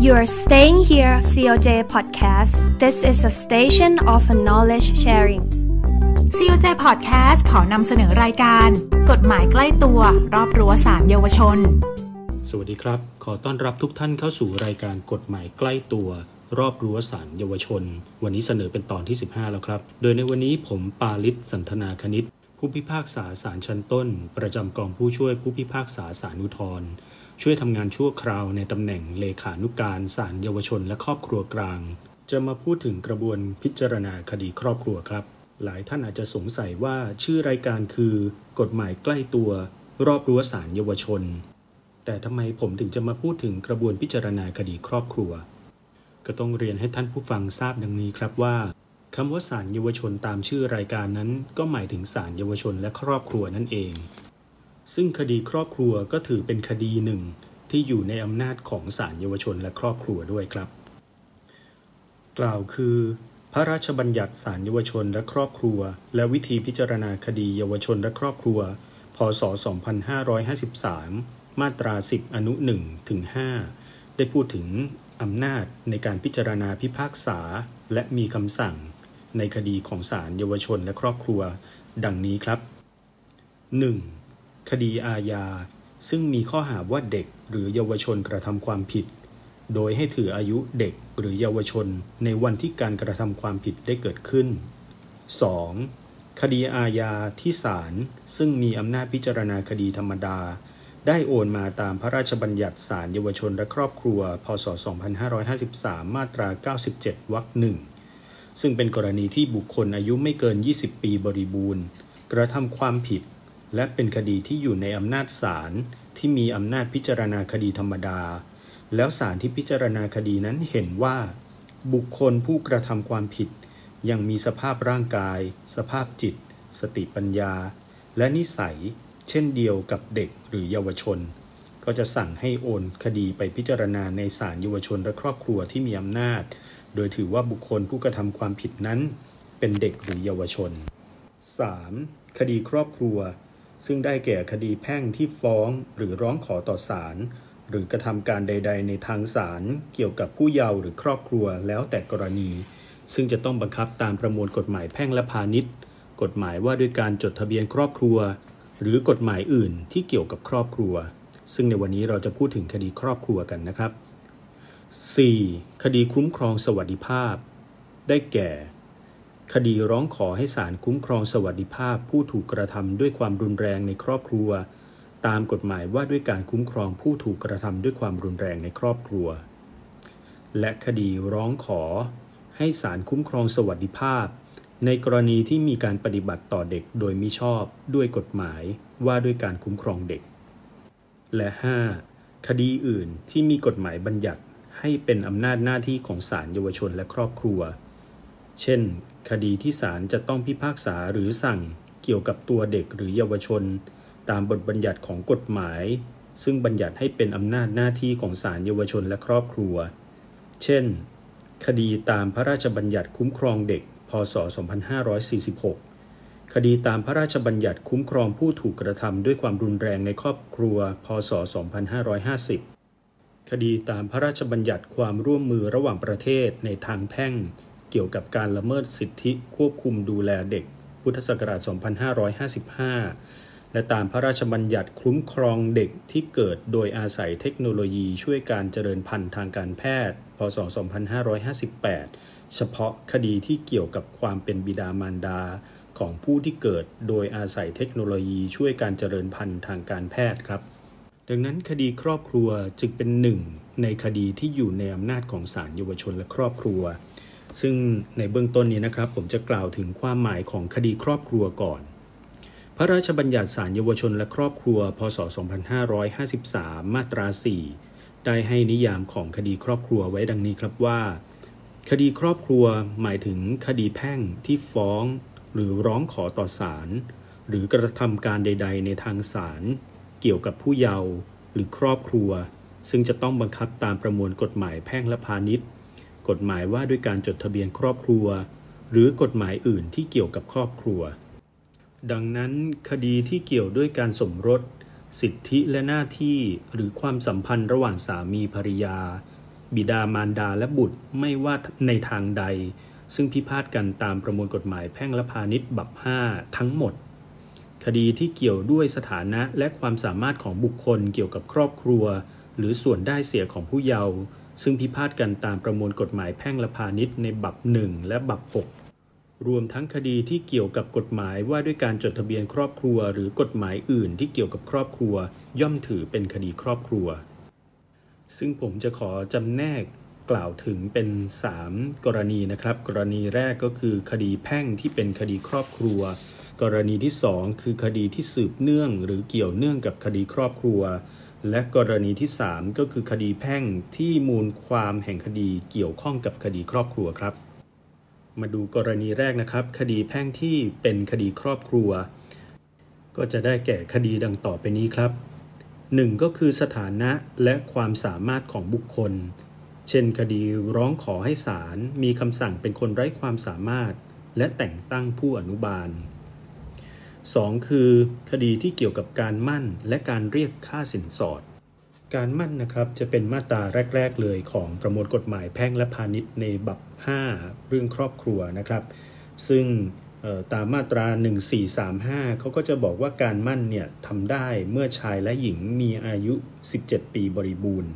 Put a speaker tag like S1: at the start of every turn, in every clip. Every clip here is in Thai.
S1: You're staying here, COJ Podcast. This is a station of knowledge sharing.
S2: COJ Podcast ขอนำเสนอรายการ กฎหมายใกล้ตัวรอบรั้วสารเยาวชน
S3: สวัสดีครับ ขอต้อนรับทุกท่านเข้าสู่รายการกฎหมายใกล้ตัวรอบรั้วสารเยาวชน วันนี้เสนอเป็นตอนที่ 15 แล้วครับ โดยในวันนี้ผมปาลิศสันทนาคณิต ผู้พิพากษาศาลชั้นต้น ประจำกองผู้ช่วยผู้พิพากษาศาลอุทธรณ์ ช่วยทำงานชั่วคราวในตำแหน่งเลขานุกการศาลเยาวชนและครอบครัวกลาง จะมาพูดถึงกระบวนพิจารณาคดีครอบครัวครับ หลายท่านอาจจะสงสัยว่าชื่อรายการคือ กฎหมายใกล้ตัว รอบรั้วศาลเยาวชน แต่ทำไมผมถึงจะมาพูดถึงกระบวนพิจารณาคดีครอบครัว ก็ต้องเรียนให้ท่านผู้ฟังทราบดังนี้ครับว่าคำว่าศาลเยาวชนตามชื่อรายการนั้น ก็หมายถึงศาลเยาวชนและครอบครัวนั่นเอง ซึ่งคดีครอบครัวก็ถือเป็นคดีหนึ่งที่อยู่ในอำนาจของศาลเยาวชนและครอบครัวด้วยครับ กล่าวคือ พระราชบัญญัติศาลเยาวชนและครอบครัว และวิธีพิจารณาคดีเยาวชนและครอบครัว พศ 2553 มาตรา 10 อนุ1ถึง5ได้พูดถึงอำนาจในการพิจารณาพิพากษา และมีคำสั่ง ในคดีของศาลเยาวชนและครอบครัว ดังนี้ครับ 1. คดีอาญา ซึ่งมีข้อหาว่าเด็กหรือเยาวชนกระทำความผิด โดยให้ถืออายุเด็กหรือเยาวชนในวันที่การกระทำความผิดได้เกิดขึ้น 2. คดีอาญาที่ศาลซึ่งมีอำนาจพิจารณาคดีธรรมดา ได้โอนมาตามพระราชบัญญัติศาลเยาวชนและครอบครัว พศ 2553 มาตรา 97 วรรคหนึ่งซึ่งเป็นกรณีที่บุคคลอายุไม่เกิน 20 ปีบริบูรณ์ กระทำความผิด และเป็นคดีที่อยู่ในอำนาจศาลที่มีอำนาจพิจารณาคดีธรรมดา แล้วศาลที่พิจารณาคดีนั้นเห็นว่า บุคคลผู้กระทำความผิด ยังมีสภาพร่างกาย สภาพจิต สติปัญญา และนิสัย เช่นเดียวกับเด็กหรือเยาวชน ก็จะสั่งให้โอนคดีไปพิจารณาในศาลเยาวชนและครอบครัวที่มีอำนาจ โดยถือว่าบุคคลผู้กระทำความผิดนั้น เป็นเด็กหรือเยาวชน 3. คดีครอบครัว ซึ่งได้แก่คดีแพ่งที่ฟ้องหรือร้องขอต่อศาลหรือกระทำการใด ๆ ในทางศาลเกี่ยวกับผู้เยาว์หรือครอบครัวแล้วแต่กรณี ซึ่งจะต้องบังคับตามประมวลกฎหมายแพ่งและพาณิชย์ กฎหมายว่าด้วยการจดทะเบียนครอบครัว หรือกฎหมายอื่นที่เกี่ยวกับครอบครัว ซึ่งในวันนี้เราจะพูดถึงคดีครอบครัวกันนะครับ 4. คดีคุ้มครองสวัสดิภาพ ได้แก่ คดีร้องขอให้ศาลคุ้มครองสวัสดิภาพผู้ถูกกระทำด้วยความรุนแรงในครอบครัว ตามกฎหมายว่าด้วยการคุ้มครองผู้ถูกกระทำด้วยความรุนแรงในครอบครัว และคดีร้องขอ ให้ศาลคุ้มครองสวัสดิภาพ ในกรณีที่มีการปฏิบัติต่อเด็กโดยมิชอบด้วยกฎหมายว่าด้วยการคุ้มครองเด็ก และ 5. คดีอื่นที่มีกฎหมายบัญญัติให้เป็นอำนาจหน้าที่ของศาลเยาวชนและครอบครัว เช่น คดีที่ศาลจะต้องพิพากษาหรือสั่งเกี่ยวกับตัวเด็กหรือเยาวชน ตามบทบัญญัติของกฎหมาย ซึ่งบัญญัติให้เป็นอำนาจหน้าที่ของศาลเยาวชนและครอบครัว เช่น คดีตามพระราชบัญญัติคุ้มครองเด็ก พศ 2546 คดีตามพระราชบัญญัติคุ้มครองผู้ถูกกระทำด้วยความรุนแรงในครอบครัว พศ 2550 คดีตามพระราชบัญญัติความร่วมมือระหว่างประเทศในทางแพ่ง เกี่ยวกับการละเมิดสิทธิควบคุมดูแลเด็ก พุทธศักราช 2555 และตามพระราชบัญญัติคุ้มครองเด็กที่เกิดโดยอาศัยเทคโนโลยีช่วยการเจริญพันธุ์ทางการแพทย์ พศ 2558 เฉพาะคดีที่เกี่ยวกับความเป็นบิดามารดาของผู้ที่เกิดโดยอาศัยเทคโนโลยีช่วยการเจริญพันธุ์ทางการแพทย์ครับ ดังนั้นคดีครอบครัวจึงเป็นหนึ่งในคดีที่อยู่ในอำนาจของศาลเยาวชนและครอบครัว ซึ่งในเบื้องต้นนี้นะครับ ผมจะกล่าวถึงความหมายของคดีครอบครัวก่อน พระราชบัญญัติศาลเยาวชนและครอบครัว พศ 2553 มาตรา 4 ได้ให้นิยามของคดีครอบครัวไว้ดังนี้ครับว่า คดีครอบครัวหมายถึงคดีแพ่งที่ฟ้อง หรือร้องขอต่อศาลหรือกระทำการใด ๆ ในทางศาลเกี่ยวกับผู้เยาว์หรือครอบครัว ซึ่งจะต้องบังคับตามประมวลกฎหมายแพ่งและพาณิชย์ กฎหมายว่าด้วยการจดทะเบียนครอบครัว หรือกฎหมายอื่นที่เกี่ยวกับครอบครัว ดังนั้นคดีที่เกี่ยวด้วยการสมรส สิทธิและหน้าที่หรือความสัมพันธ์ระหว่างสามีภรรยา บิดามารดาและบุตรไม่ว่าในทางใด ซึ่งพิพาทกันตามประมวลกฎหมายแพ่งและพาณิชย์บับ5ทั้งหมดคดีที่เกี่ยวด้วยสถานะและความสามารถของบุคคลเกี่ยวกับครอบครัว หรือส่วนได้เสียของผู้เยาว์ ซึ่งพิพาทกันตามประมวลกฎหมายแพ่งและพาณิชย์ในบับ 1 และบับ 6 รวมทั้งคดีที่เกี่ยวกับกฎหมายว่าด้วยการจดทะเบียนครอบครัว หรือกฎหมายอื่นที่เกี่ยวกับครอบครัว ย่อมถือเป็นคดีครอบครัว ซึ่งผมจะขอจำแนกกล่าวถึงเป็น 3 กรณีนะครับ กรณีแรกก็คือคดีแพ่งที่เป็นคดีครอบครัว กรณีที่ 2 คือคดีที่สืบเนื่อง หรือเกี่ยวเนื่องกับคดีครอบครัว และกรณีที่ 3 ก็คือคดีแพ่งที่มูลความแห่งคดีเกี่ยวข้องกับคดีครอบครัวครับ มาดูกรณีแรกนะครับ คดีแพ่งที่เป็นคดีครอบครัว ก็จะได้แก่คดีดังต่อไปนี้ครับ 1. ก็คือสถานะและความสามารถของบุคคล เช่น คดีร้องขอให้ศาลมีคำสั่งเป็นคนไร้ความสามารถ และแต่งตั้งผู้อนุบาล 2. คือคดีที่เกี่ยวกับการมั่นและการเรียกค่าสินสอด การมั่นนะครับจะเป็นมาตราแรก ๆ เลยของประมวลกฎหมายแพ่งและพาณิชย์ในบับ 5 เรื่องครอบครัวนะครับ ซึ่งตามมาตรา 1435 เขาก็จะบอกว่าการมั่นเนี่ยทำได้เมื่อชายและหญิงมีอายุ 17 ปีบริบูรณ์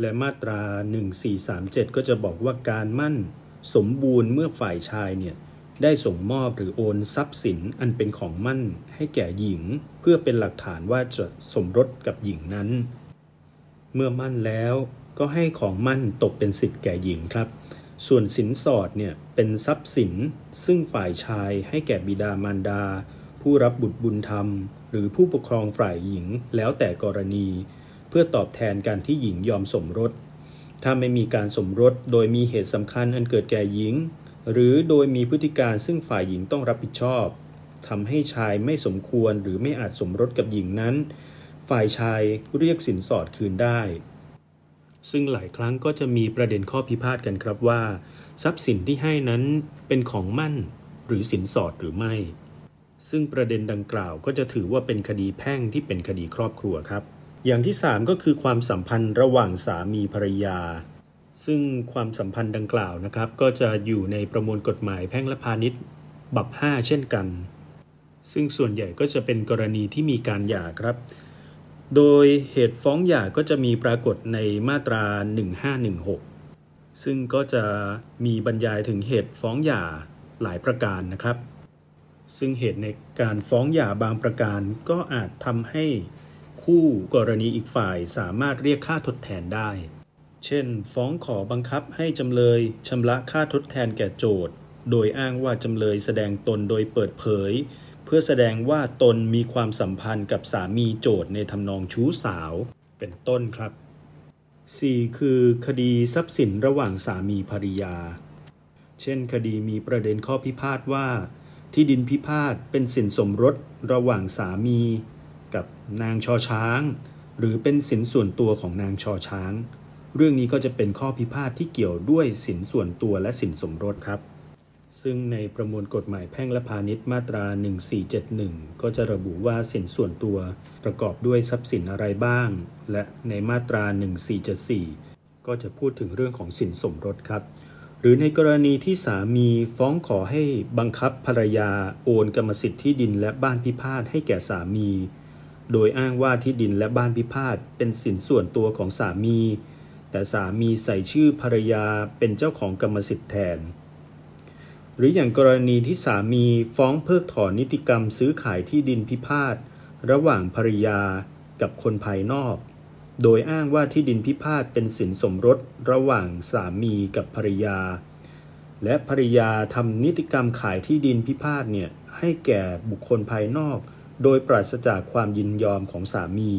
S3: และมาตรา 1437 ก็จะบอกว่าการมั่นสมบูรณ์เมื่อฝ่ายชายเนี่ย ได้ส่งมอบหรือโอนทรัพย์สินอันเป็นของมั่นให้แก่หญิง เพื่อเป็นหลักฐานว่าจะสมรสกับหญิงนั้น เมื่อมั่นแล้วก็ให้ของมั่นตกเป็นสิทธิ์แก่หญิงครับ ส่วนสินสอดเนี่ยเป็นทรัพย์สินซึ่งฝ่ายชายให้แก่บิดามารดา ผู้รับบุตรบุญธรรม หรือผู้ปกครองฝ่ายหญิงแล้วแต่กรณี เพื่อตอบแทนการที่หญิงยอมสมรส ถ้าไม่มีการสมรสโดยมีเหตุสำคัญอันเกิดแก่หญิง หรือโดยมีพฤติการซึ่งฝ่ายหญิงต้องรับผิดชอบทำให้ชายไม่สมควรหรือไม่อาจสมรสกับหญิงนั้น ฝ่ายชายเรียกสินสอดคืนได้ ซึ่งหลายครั้งก็จะมีประเด็นข้อพิพาทกันครับว่า ทรัพย์สินที่ให้นั้นเป็นของมั่นหรือสินสอดหรือไม่ ซึ่งประเด็นดังกล่าวก็จะถือว่าเป็นคดีแพ่งที่เป็นคดีครอบครัวครับ อย่างที่ 3 ก็คือความสัมพันธ์ระหว่างสามีภรรยา ซึ่งความสัมพันธ์ดังกล่าวนะครับ ก็จะอยู่ในประมวลกฎหมายแพ่งและพาณิชย์บับ 5 เช่นกัน ซึ่งส่วนใหญ่ก็จะเป็นกรณีที่มีการหย่าครับ โดยเหตุฟ้องหย่าก็จะมีปรากฏในมาตรา 1516 ซึ่งก็จะมีบรรยายถึงเหตุฟ้องหย่าหลายประการนะครับ ซึ่งเหตุในการฟ้องหย่าบางประการก็อาจทำให้คู่กรณีอีกฝ่ายสามารถเรียกค่าทดแทนได้ เช่น ฟ้องขอบังคับให้จำเลยชำระค่าทดแทนแก่โจทย์ โดยอ้างว่าจำเลยแสดงตนโดยเปิดเผย เพื่อแสดงว่าตนมีความสัมพันธ์กับสามีโจทย์ในทำนองชู้สาว เป็นต้นครับ 4. คือ คดีทรัพย์สินระหว่างสามีภรรยา เช่น คดีมีประเด็นข้อพิพาทว่า ที่ดินพิพาทเป็นสินสมรสระหว่างสามี กับนางชอช้าง หรือเป็นสินส่วนตัวของนางชอช้าง เรื่องนี้ก็จะเป็นข้อพิพาทที่เกี่ยวด้วยสินส่วนตัวและสินสมรสครับ ซึ่งในประมวลกฎหมายแพ่งและพาณิชย์มาตรา 1471 ก็จะระบุว่าสินส่วนตัวประกอบด้วยทรัพย์สินอะไรบ้าง และในมาตรา 1474 ก็จะพูดถึงเรื่องของสินสมรสครับ หรือในกรณีที่สามีฟ้องขอให้บังคับภรรยาโอนกรรมสิทธิ์ที่ดินและบ้านพิพาทให้แก่สามี โดยอ้างว่าที่ดินและบ้านพิพาทเป็นสินส่วนตัวของสามี แต่สามีใส่ชื่อภรรยาเป็นเจ้าของกรรมสิทธิ์แทน หรืออย่างกรณีที่สามีฟ้องเพิกถอนนิติกรรมซื้อขายที่ดินพิพาทระหว่างภรรยากับคนภายนอก โดยอ้างว่าที่ดินพิพาทเป็นสินสมรสระหว่างสามีกับภรรยา และภรรยาทำนิติกรรมขายที่ดินพิพาทเนี่ยให้แก่บุคคลภายนอก โดยปราศจากความยินยอมของสามี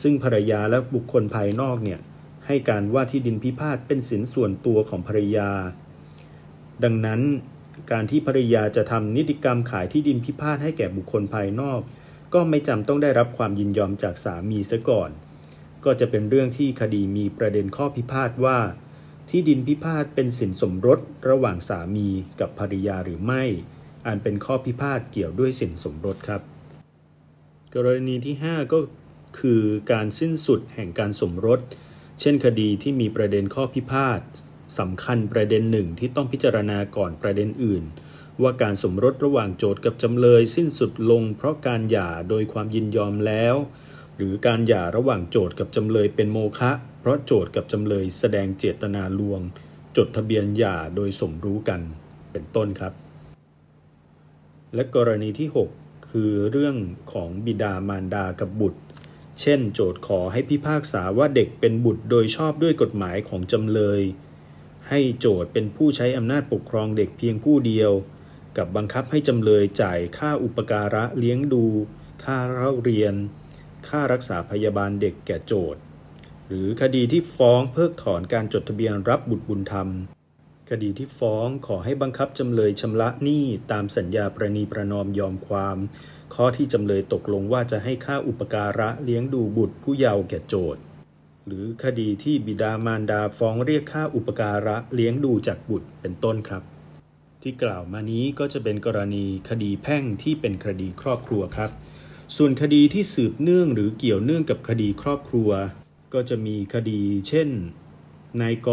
S3: ซึ่งภรรยาและบุคคลภายนอกเนี่ย ให้การว่าที่ดินพิพาทเป็นสินส่วนตัวของภรรยา ดังนั้นการที่ภรรยาจะทำนิติกรรมขายที่ดินพิพาทให้แก่บุคคลภายนอก ก็ไม่จำต้องได้รับความยินยอมจากสามีซะก่อน ก็จะเป็นเรื่องที่คดีมีประเด็นข้อพิพาทว่า ที่ดินพิพาทเป็นสินสมรสระหว่างสามีกับภรรยาหรือไม่อันเป็นข้อพิพาทเกี่ยวด้วยสินสมรสครับ กรณีที่ 5 ก็คือการสิ้นสุดแห่งการสมรส เช่นคดีที่มีประเด็นข้อพิพาทสำคัญประเด็นหนึ่งที่ต้องพิจารณาก่อนประเด็นอื่น ว่าการสมรสระหว่างโจทก์กับจำเลยสิ้นสุดลง เพราะการหย่าโดยความยินยอมแล้ว หรือการหย่าระหว่างโจทก์กับจำเลยเป็นโมฆะเพราะโจทก์กับจำเลยแสดงเจตนาลวง จดทะเบียนหย่าโดยสมรู้กันเป็นต้นครับ และกรณีที่ 6 คือเรื่องของบิดามารดากับบุตร เช่น โจทก์ขอให้พิพากษาว่าเด็กเป็นบุตรโดยชอบด้วยกฎหมายของจำเลย ให้โจทก์เป็นผู้ใช้อำนาจปกครองเด็กเพียงผู้เดียว กับบังคับให้จำเลยจ่ายค่าอุปการะเลี้ยงดู ค่าเล่าเรียน ค่ารักษาพยาบาลเด็กแก่โจทก์หรือคดีที่ฟ้องเพิกถอนการจดทะเบียนรับบุตรบุญธรรม คดีที่ฟ้องขอให้บังคับจำเลยชำระหนี้ตามสัญญาประนีประนอมยอมความ ข้อที่จำเลยตกลงว่าจะให้ค่าอุปการะเลี้ยงดูบุตรผู้เยาว์แก่โจทก์หรือคดีที่บิดามารดาฟ้องเรียกค่าอุปการะเลี้ยงดูจากบุตรเป็นต้นครับ ที่กล่าวมานี้ก็จะเป็นกรณีคดีแพ่งที่เป็นคดีครอบครัวครับ ส่วนคดีที่สืบเนื่องหรือเกี่ยวเนื่องกับคดีครอบครัว ก็จะมีคดีเช่น นายก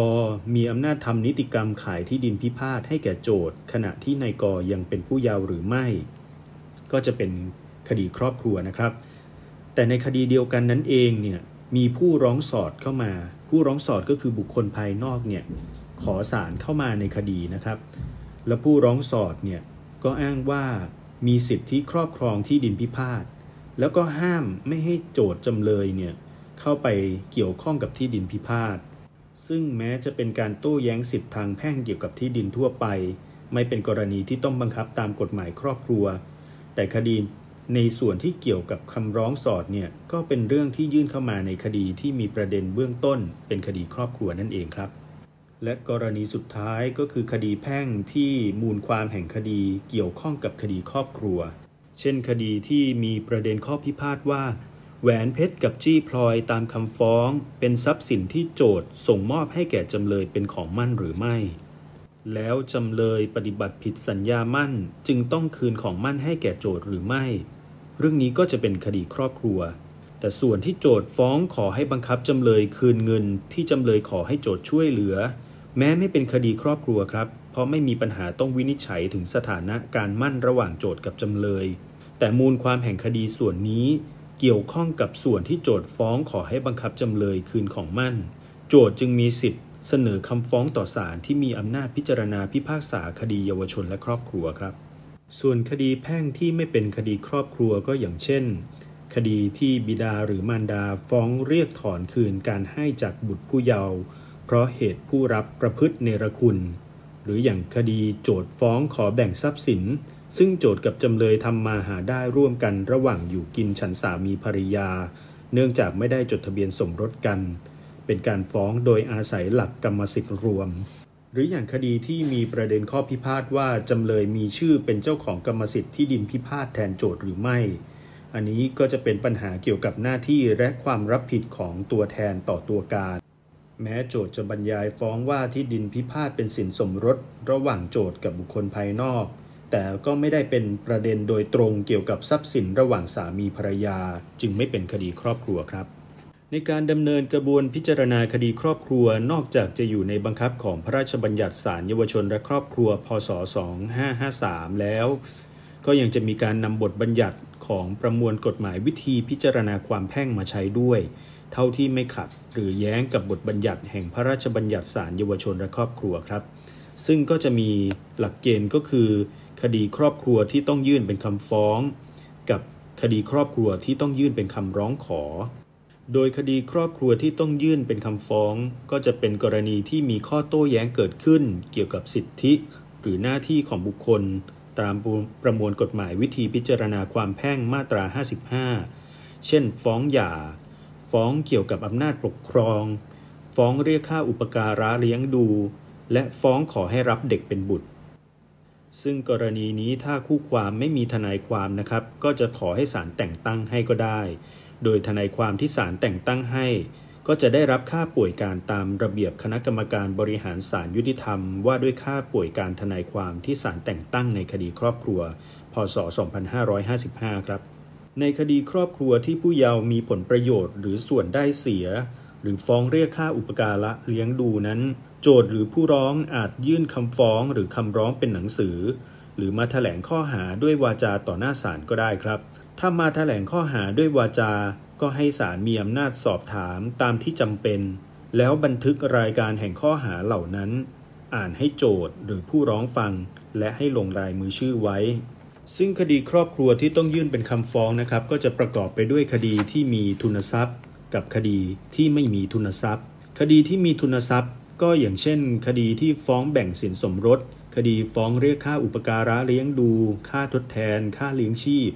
S3: มีอำนาจทำนิติกรรมขายที่ดินพิพาทให้แก่โจทก์ขณะที่นายกยังเป็นผู้เยาว์หรือไม่ ก็จะเป็นคดีครอบครัวนะครับ แต่ในคดีเดียวกันนั้นเองเนี่ยมีผู้ร้องสอดเข้ามา ผู้ร้องสอดก็คือบุคคลภายนอกเนี่ยขอสารเข้ามาในคดีนะครับ และผู้ร้องสอดเนี่ยก็อ้างว่ามีสิทธิครอบครองที่ดินพิพาทแล้วก็ห้ามไม่ให้โจทย์จำเลยเนี่ยเข้าไปเกี่ยวข้องกับที่ดินพิพาท ซึ่งแม้จะเป็นการโต้แย้งสิทธิทางแพ่งเกี่ยวกับที่ดินทั่วไป ไม่เป็นกรณีที่ต้องบังคับตามกฎหมายครอบครัว แต่คดีในส่วนที่เกี่ยวกับคำร้องสอดเนี่ยก็เป็นเรื่องที่ยื่นเข้ามาในคดีที่มีประเด็นเบื้องต้น เป็นคดีครอบครัวนั่นเองครับ และกรณีสุดท้ายก็คือคดีแพ่งที่มูลความแห่งคดีเกี่ยวข้องกับคดีครอบครัว เช่นคดีที่มีประเด็นข้อพิพาทว่า แหวนเพชรกับจี้พลอยตามคำฟ้อง เป็นทรัพย์สินที่โจทย์ส่งมอบให้แก่จำเลยเป็นของมั่นหรือไม่ แล้วจำเลยปฏิบัติผิดสัญญามั่นจึงต้องคืนของมั่นให้แก่โจทย์หรือไม่ เรื่องนี้ก็จะเป็นคดีครอบครัว แต่ส่วนที่โจทย์ฟ้องขอให้บังคับจำเลยคืนเงินที่จำเลยขอให้โจทย์ช่วยเหลือ แม้ไม่เป็นคดีครอบครัวครับ เพราะไม่มีปัญหาต้องวินิจฉัยถึงสถานะการมั่นระหว่างโจทย์กับจำเลย แต่มูลความแห่งคดีส่วนนี้ เกี่ยวข้องกับส่วนที่โจทย์ฟ้องขอให้บังคับจำเลยคืนของมั่น โจทย์จึงมีสิทธิ์เสนอคำฟ้องต่อศาลที่มีอำนาจพิจารณาพิพากษาคดีเยาวชนและครอบครัวครับ ส่วนคดีแพ่งที่ไม่เป็นคดีครอบครัวก็อย่างเช่น คดีที่บิดาหรือมารดาฟ้องเรียกถอนคืนการให้จากบุตรผู้เยาว์เพราะเหตุผู้รับประพฤติเนรคุณ หรืออย่างคดีโจทย์ฟ้องขอแบ่งทรัพย์สิน ซึ่งโจทย์กับจำเลยทำมาหาได้ร่วมกันระหว่างอยู่กินฉันสามีภริยา เนื่องจากไม่ได้จดทะเบียนสมรสกัน เป็นการฟ้องโดยอาศัยหลักกรรมสิทธิ์รวม หรืออย่างคดีที่มีประเด็นข้อพิพาทว่าจำเลยมีชื่อเป็นเจ้าของกรรมสิทธิ์ที่ดินพิพาทแทนโจทย์หรือไม่ อันนี้ก็จะเป็นปัญหาเกี่ยวกับหน้าที่และความรับผิดของตัวแทนต่อตัวการแม้โจทย์จะบรรยายฟ้องว่าที่ดินพิพาทเป็นสินสมรส ระหว่างโจทย์กับบุคคลภายนอก แต่ก็ไม่ได้เป็นประเด็นโดยตรงเกี่ยวกับทรัพย์สินระหว่างสามีภรรยา จึงไม่เป็นคดีครอบครัวครับ ในการดำเนินกระบวนพิจารณาคดีครอบครัวนอกจากจะอยู่ในบังคับของพระราชบัญญัติศาลเยาวชนและครอบครัว พศ 2553 แล้ว ก็ยังจะมีการนำบทบัญญัติของประมวลกฎหมายวิธีพิจารณาความแพ่งมาใช้ด้วย เท่าที่ไม่ขัดหรือแย้งกับบทบัญญัติแห่งพระราชบัญญัติศาลเยาวชนและครอบครัวครับ ซึ่งก็จะมีหลักเกณฑ์ก็คือ คดีครอบครัวที่ต้องยื่นเป็นคำฟ้อง กับคดีครอบครัวที่ต้องยื่นเป็นคำร้องขอ โดยคดีครอบครัวที่ต้องยื่นเป็นคำฟ้อง ก็จะเป็นกรณีที่มีข้อโต้แย้งเกิดขึ้น เกี่ยวกับสิทธิ หรือหน้าที่ของบุคคล ตามประมวลกฎหมายวิธีพิจารณาความแพ่งมาตรา 55 เช่น ฟ้องหย่า ฟ้องเกี่ยวกับอำนาจปกครอง ฟ้องเรียกค่าอุปการะเลี้ยงดู และฟ้องขอให้รับเด็กเป็นบุตร ซึ่งกรณีนี้ถ้าคู่ความไม่มีทนายความนะครับ ก็จะขอให้ศาลแต่งตั้งให้ก็ได้ โดยทนายความที่ศาลแต่งตั้งให้ ก็จะได้รับค่าป่วยการตามระเบียบคณะกรรมการบริหารศาลยุติธรรม ว่าด้วยค่าป่วยการทนายความที่ศาลแต่งตั้งในคดีครอบครัว พศ 2555 ครับ ในคดีครอบครัวที่ผู้เยาว์มีผลประโยชน์ หรือส่วนได้เสีย หรือฟ้องเรียกค่าอุปการะเลี้ยงดูนั้น โจทย์หรือผู้ร้องอาจยื่นคำฟ้องหรือคำร้องเป็นหนังสือ หรือมาแถลงข้อหาด้วยวาจาต่อหน้าศาลก็ได้ครับ ถ้ามาแถลงข้อหาด้วยวาจา ก็ให้ศาลมีอำนาจสอบถามตามที่จำเป็น แล้วบันทึกรายการแห่งข้อหาเหล่านั้น อ่านให้โจทย์หรือผู้ร้องฟัง และให้ลงรายมือชื่อไว้ซึ่งคดีครอบครัวที่ต้องยื่นเป็นคำฟ้องนะครับ ก็จะประกอบไปด้วยคดีที่มีทุนทรัพย์ กับคดีที่ไม่มีทุนทรัพย์ คดีที่มีทุนทรัพย์ ก็อย่างเช่น คดีที่ฟ้องแบ่งสินสมรส คดีฟ้องเรียกค่าอุปการะเลี้ยงดู ค่าทดแทน ค่าเลี้ยงชีพ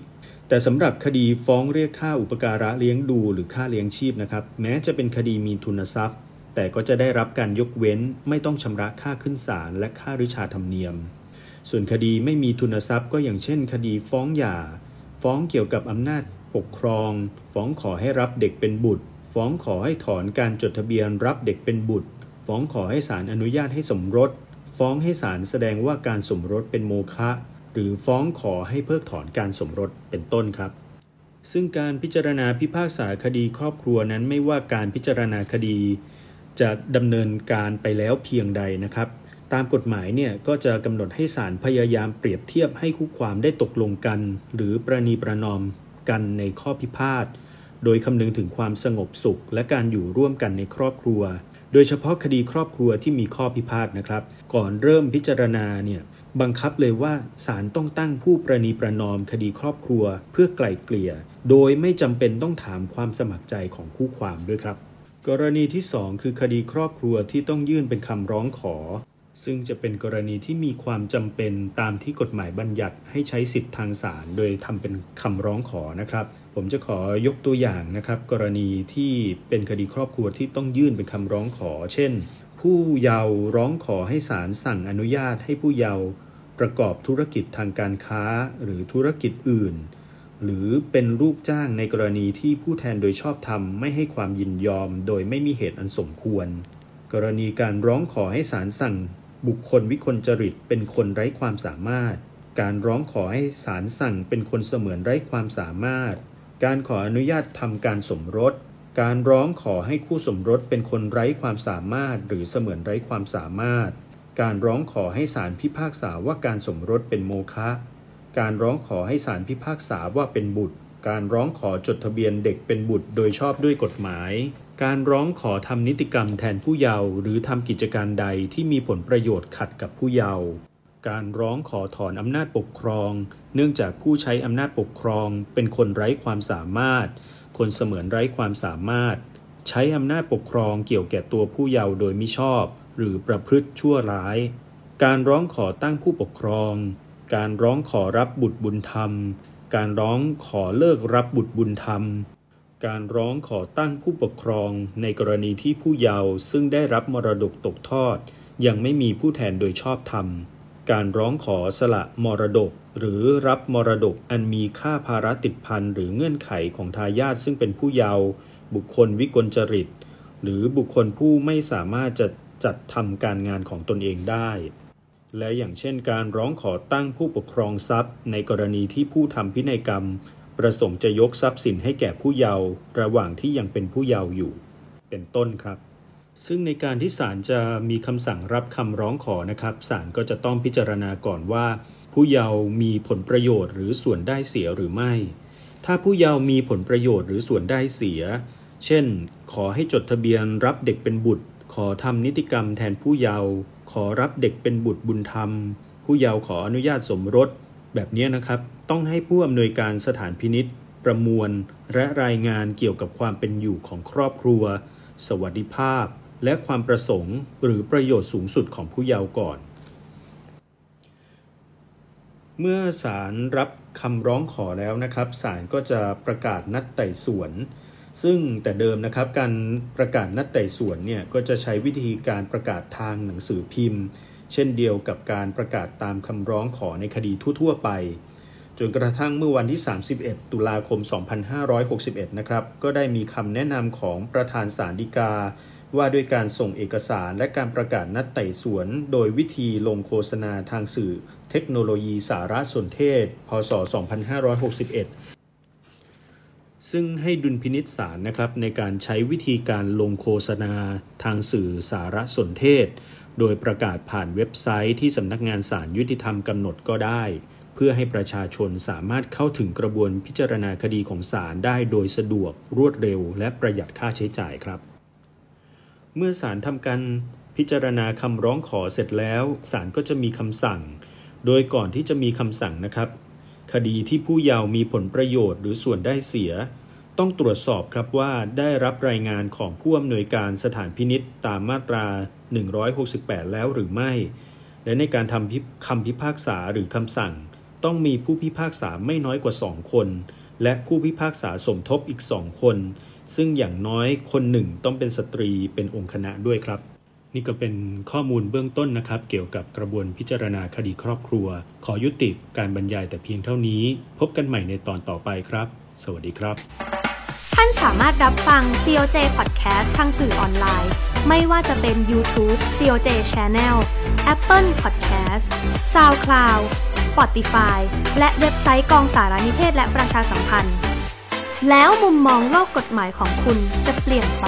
S3: แต่สำหรับคดีฟ้องเรียกค่าอุปการะเลี้ยงดูหรือค่าเลี้ยงชีพนะครับ แม้จะเป็นคดีมีทุนทรัพย์ แต่ก็จะได้รับการยกเว้น ไม่ต้องชำระค่าขึ้นศาลและค่าริชาธรรมเนียม ส่วนคดีไม่มีทุนทรัพย์ ก็อย่างเช่น คดีฟ้องหย่า ฟ้องเกี่ยวกับอำนาจ ปกครอง ฟ้องขอให้รับเด็กเป็นบุตร ฟ้องขอให้ถอนการจดทะเบียนรับเด็กเป็นบุตร ฟ้องขอให้ศาลอนุญาตให้สมรส ฟ้องให้ศาลแสดงว่าการสมรสเป็นโมฆะหรือฟ้องขอให้เพิกถอนการสมรสเป็นต้นครับ ซึ่งการพิจารณาพิพากษาคดีครอบครัวนั้นไม่ว่าการพิจารณาคดี จะดำเนินการไปแล้วเพียงใดนะครับ ตามกฎหมายเนี่ยก็จะกำหนดให้ศาลพยายามเปรียบเทียบให้คู่ความได้ตกลงกัน หรือประนีประนอม กันในข้อพิพาท โดยคำนึงถึงความสงบสุข และการอยู่ร่วมกันในครอบครัว โดยเฉพาะคดีครอบครัวที่มีข้อพิพาทนะครับ ก่อนเริ่มพิจารณาเนี่ยบังคับเลยว่าศาลต้องตั้งผู้ประนีประนอมคดีครอบครัวเพื่อไกล่เกลี่ย โดยไม่จำเป็นต้องถามความสมัครใจของคู่ความด้วยครับ กรณีที่ 2 คือคดีครอบครัวที่ต้องยื่นเป็นคำร้องขอ ซึ่งจะเป็นกรณีที่มีความจำเป็นตามที่กฎหมายบัญญัติให้ใช้สิทธิ์ทางศาลโดยทำเป็นคำร้องขอนะครับ ผมจะขอยกตัวอย่างนะครับ กรณีที่เป็นคดีครอบครัวที่ต้องยื่นเป็นคำร้องขอ เช่น ผู้เยาว์ร้องขอให้ศาลสั่งอนุญาตให้ผู้เยาว์ประกอบธุรกิจทางการค้าหรือธุรกิจอื่น หรือเป็นลูกจ้างในกรณีที่ผู้แทนโดยชอบธรรมไม่ให้ความยินยอม โดยไม่มีเหตุอันสมควร กรณีการร้องขอให้ศาลสั่ง บุคคลวิกลจริตเป็นคนไร้ความสามารถ การร้องขอให้ศาลสั่งเป็นคนเสมือนไร้ความสามารถ การขออนุญาตทำการสมรส การร้องขอให้คู่สมรสเป็นคนไร้ความสามารถ หรือเสมือนไร้ความสามารถ การร้องขอให้ศาลพิพากษาว่าการสมรสเป็นโมฆะ การร้องขอให้ศาลพิพากษาว่าเป็นบุตร การร้องขอจดทะเบียนเด็กเป็นบุตรโดยชอบด้วยกฎหมาย การร้องขอทำนิติกรรมแทนผู้เยาว์หรือทำกิจการใดที่มีผลประโยชน์ขัดกับผู้เยาว์การร้องขอถอนอำนาจปกครอง เนื่องจากผู้ใช้อำนาจปกครอง เป็นคนไร้ความสามารถ คนเสมือนไร้ความสามารถ ใช้อำนาจปกครองเกี่ยวแก่ตัวผู้เยาว์โดยมิชอบ หรือประพฤติชั่วร้าย การร้องขอตั้งผู้ปกครอง การร้องขอรับบุตรบุญธรรม การร้องขอเลิกรับบุตรบุญธรรม การร้องขอตั้งผู้ปกครองในกรณีที่ผู้เยาว์ซึ่งได้รับมรดกตกทอด ยังไม่มีผู้แทนโดยชอบธรรม การร้องขอสละมรดก หรือรับมรดกอันมีค่าภาระติดพันหรือเงื่อนไขของทายาทซึ่งเป็นผู้เยาว์บุคคลวิกลจริต หรือบุคคลผู้ไม่สามารถจะจัดทำการงานของตนเองได้ และอย่างเช่นการร้องขอตั้งผู้ปกครองทรัพย์ ในกรณีที่ผู้ทำพินัยกรรม ประสงค์จะยกทรัพย์สินให้แก่ผู้เยาว์ระหว่างที่ยังเป็นผู้เยาว์อยู่ เป็นต้นครับ ซึ่งในการที่ศาลจะมีคำสั่งรับคำร้องขอนะครับศาลก็จะต้องพิจารณาก่อนว่า ผู้เยาว์มีผลประโยชน์หรือส่วนได้เสียหรือไม่ ถ้าผู้เยาว์มีผลประโยชน์หรือส่วนได้เสีย เช่น ขอให้จดทะเบียนรับเด็กเป็นบุตร ขอทำนิติกรรมแทนผู้เยาว์ขอรับเด็กเป็นบุตรบุญธรรม ผู้เยาว์ขออนุญาตสมรสแบบนี้นะครับ ต้องให้ผู้อำนวยการสถานพินิษประมวล และรายงานเกี่ยวกับความเป็นอยู่ของครอบครัว สวัสดิภาพ และความประสงค์ หรือประโยชน์สูงสุดของผู้เยาว์ก่อน เมื่อศาลรับคำร้องขอแล้วนะครับศาลก็จะประกาศนัดไต่สวน ซึ่งแต่เดิมนะครับการประกาศนัดไต่สวนเนี่ยก็จะใช้วิธีการประกาศทางหนังสือพิมพ์ เช่นเดียวกับการประกาศตามคำร้องขอในคดีทั่ว ๆ ไป จนกระทั่งเมื่อวันที่ 31 ตุลาคม 2561 นะครับ ก็ได้มีคำแนะนำของประธานศาลฎีกา ว่าด้วยการส่งเอกสารและการประกาศนัดไต่สวน โดยวิธีลงโฆษณาทางสื่อ เทคโนโลยีสารสนเทศ พศ 2561ซซึ่งให้ดุลพินิษศาลนะครับในการใช้วิธีการลงโฆษณาทางสื่อสารสนเทศ โดยประกาศผ่านเว็บไซต์ที่สำนักงานศาลยุติธรรมกำหนดก็ได้ เพื่อให้ประชาชนสามารถเข้าถึงกระบวนพิจารณาคดีของศาลได้โดยสะดวกรวดเร็ว และประหยัดค่าใช้จ่ายครับ เมื่อศาลทำการพิจารณาคำร้องขอเสร็จแล้วศาลก็จะมีคำสั่ง โดยก่อนที่จะมีคำสั่งนะครับ คดีที่ผู้เยาว์มีผลประโยชน์หรือส่วนได้เสีย ต้องตรวจสอบครับว่าได้รับรายงานของผู้อำนวยการสถานพินิษตามมาตรา 168 แล้วหรือไม่ และในการทำคำพิพากษาหรือคำสั่ง ต้องมีผู้พิพากษาไม่น้อยกว่า 2 คน และผู้พิพากษาสมทบอีก 2 คน ซึ่งอย่างน้อยคนหนึ่งต้องเป็นสตรีเป็นองค์คณะด้วยครับ นี่ก็เป็นข้อมูลเบื้องต้นนะครับ เกี่ยวกับกระบวนพิจารณาคดีครอบครัว ขอยุติการบรรยายแต่เพียงเท่านี้ พบกันใหม่ในตอนต่อไปครับ สวัสดีครับ
S1: ท่านสามารถรับฟัง COJ Podcast ทางสื่อออนไลน์ ไม่ว่าจะเป็น YouTube COJ Channel Apple Podcast SoundCloud Spotify และเว็บไซต์กองสารนิเทศและประชาสัมพันธ์ แล้วมุมมองโลกกฎหมายของคุณจะเปลี่ยนไป